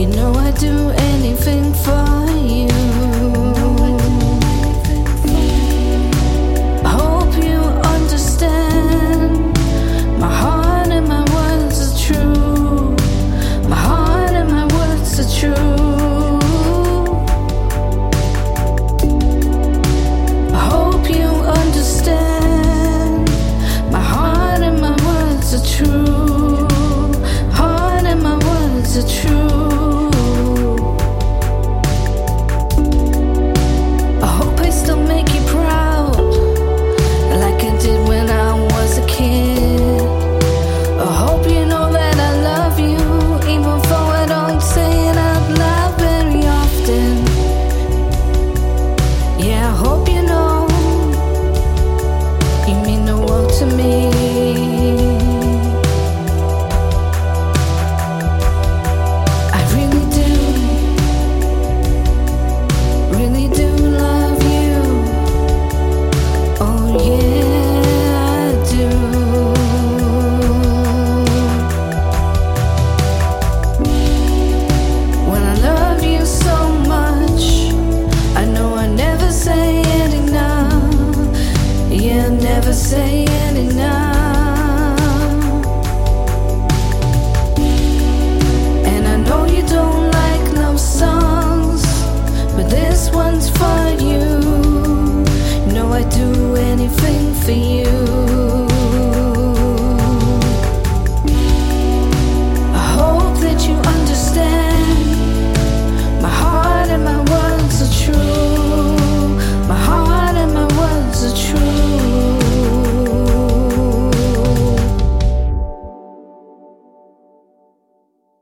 You know I'd do anything for you. can never say enough.